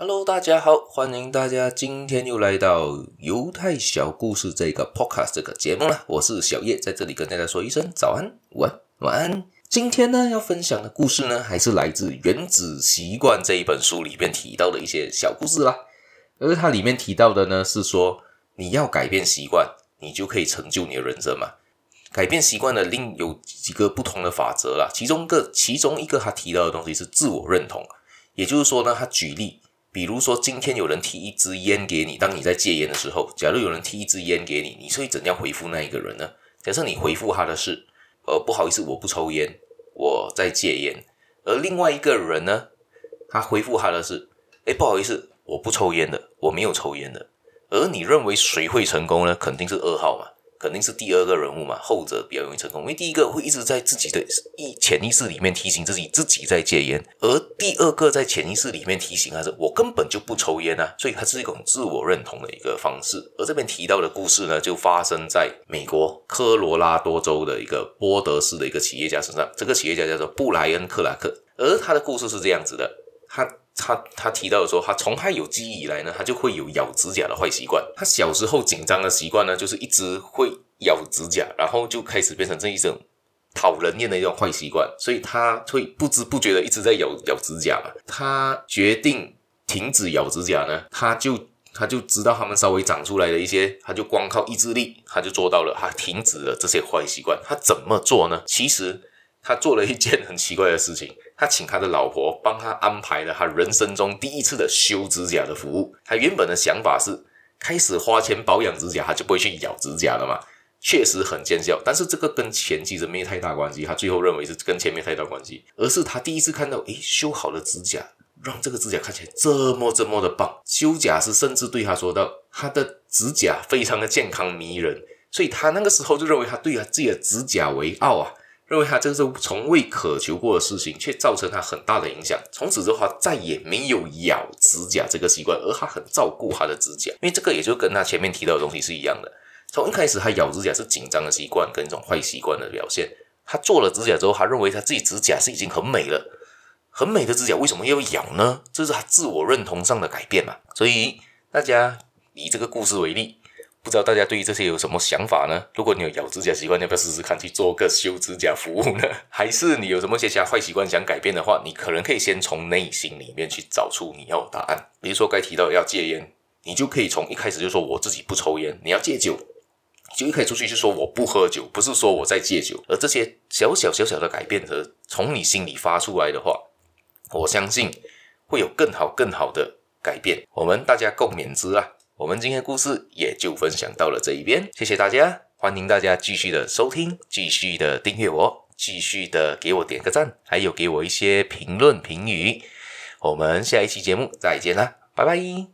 Hello，大家好，欢迎大家今天又来到犹太小故事这个 Podcast 这个节目了。我是小叶，在这里跟大家说一声早安、晚安、晚安。今天呢，要分享的故事呢，还是来自《原子习惯》这一本书里面提到的一些小故事啦。而它里面提到的呢，是说你要改变习惯，你就可以成就你的人生嘛。改变习惯的另有几个不同的法则啦，其中个其中一个他提到的东西是自我认同，也就是说呢，他举例。比如说，今天有人提一支烟给你，当你在戒烟的时候，假如有人提一支烟给你，你会怎样回复那一个人呢？假设你回复他的是，呃，不好意思，我不抽烟，我在戒烟。而另外一个人呢，他回复他的是，诶，不好意思，我不抽烟的，我没有抽烟的。而你认为谁会成功呢？肯定是二号嘛。肯定是第二个人物嘛，后者比较容易成功，因为第一个会一直在自己的意潜意识里面提醒自己自己在戒烟，而第二个在潜意识里面提醒他是我根本就不抽烟啊，所以它是一种自我认同的一个方式。而这边提到的故事呢，就发生在美国科罗拉多州的一个波德斯的一个企业家身上，这个企业家叫做布莱恩克拉克，而他的故事是这样子的，他。他他提到的说，他从他有记忆以来呢，他就会有咬指甲的坏习惯。他小时候紧张的习惯呢，就是一直会咬指甲，然后就开始变成这一种讨人厌的一种坏习惯。所以他会不知不觉的一直在咬咬指甲。他决定停止咬指甲呢，他就他就知道他们稍微长出来的一些，他就光靠意志力，他就做到了，他停止了这些坏习惯。他怎么做呢？其实。他做了一件很奇怪的事情，他请他的老婆帮他安排了他人生中第一次的修指甲的服务。他原本的想法是，开始花钱保养指甲，他就不会去咬指甲了嘛。确实很见效，但是这个跟钱其实没太大关系。他最后认为是跟钱没太大关系，而是他第一次看到，诶，修好的指甲，让这个指甲看起来这么这么的棒。修甲师甚至对他说道，他的指甲非常的健康迷人，所以他那个时候就认为他对他自己的指甲为傲啊。认为他这是从未渴求过的事情，却造成他很大的影响。从此之后，再也没有咬指甲这个习惯，而他很照顾他的指甲，因为这个也就跟他前面提到的东西是一样的。从一开始，他咬指甲是紧张的习惯，跟一种坏习惯的表现。他做了指甲之后，他认为他自己指甲是已经很美了，很美的指甲为什么要咬呢？这是他自我认同上的改变嘛。所以大家以这个故事为例。不知道大家对于这些有什么想法呢？如果你有咬指甲习惯，要不要试试看去做个修指甲服务呢？还是你有什么些其他坏习惯想改变的话，你可能可以先从内心里面去找出你要的答案。比如说该提到要戒烟，你就可以从一开始就说我自己不抽烟。你要戒酒，就一开始出去就说我不喝酒，不是说我在戒酒。而这些小小小小的改变和从你心里发出来的话，我相信会有更好更好的改变。我们大家共勉之啊！我们今天的故事也就分享到了这一边，谢谢大家，欢迎大家继续的收听，继续的订阅我，继续的给我点个赞，还有给我一些评论评语。我们下一期节目再见啦，拜拜。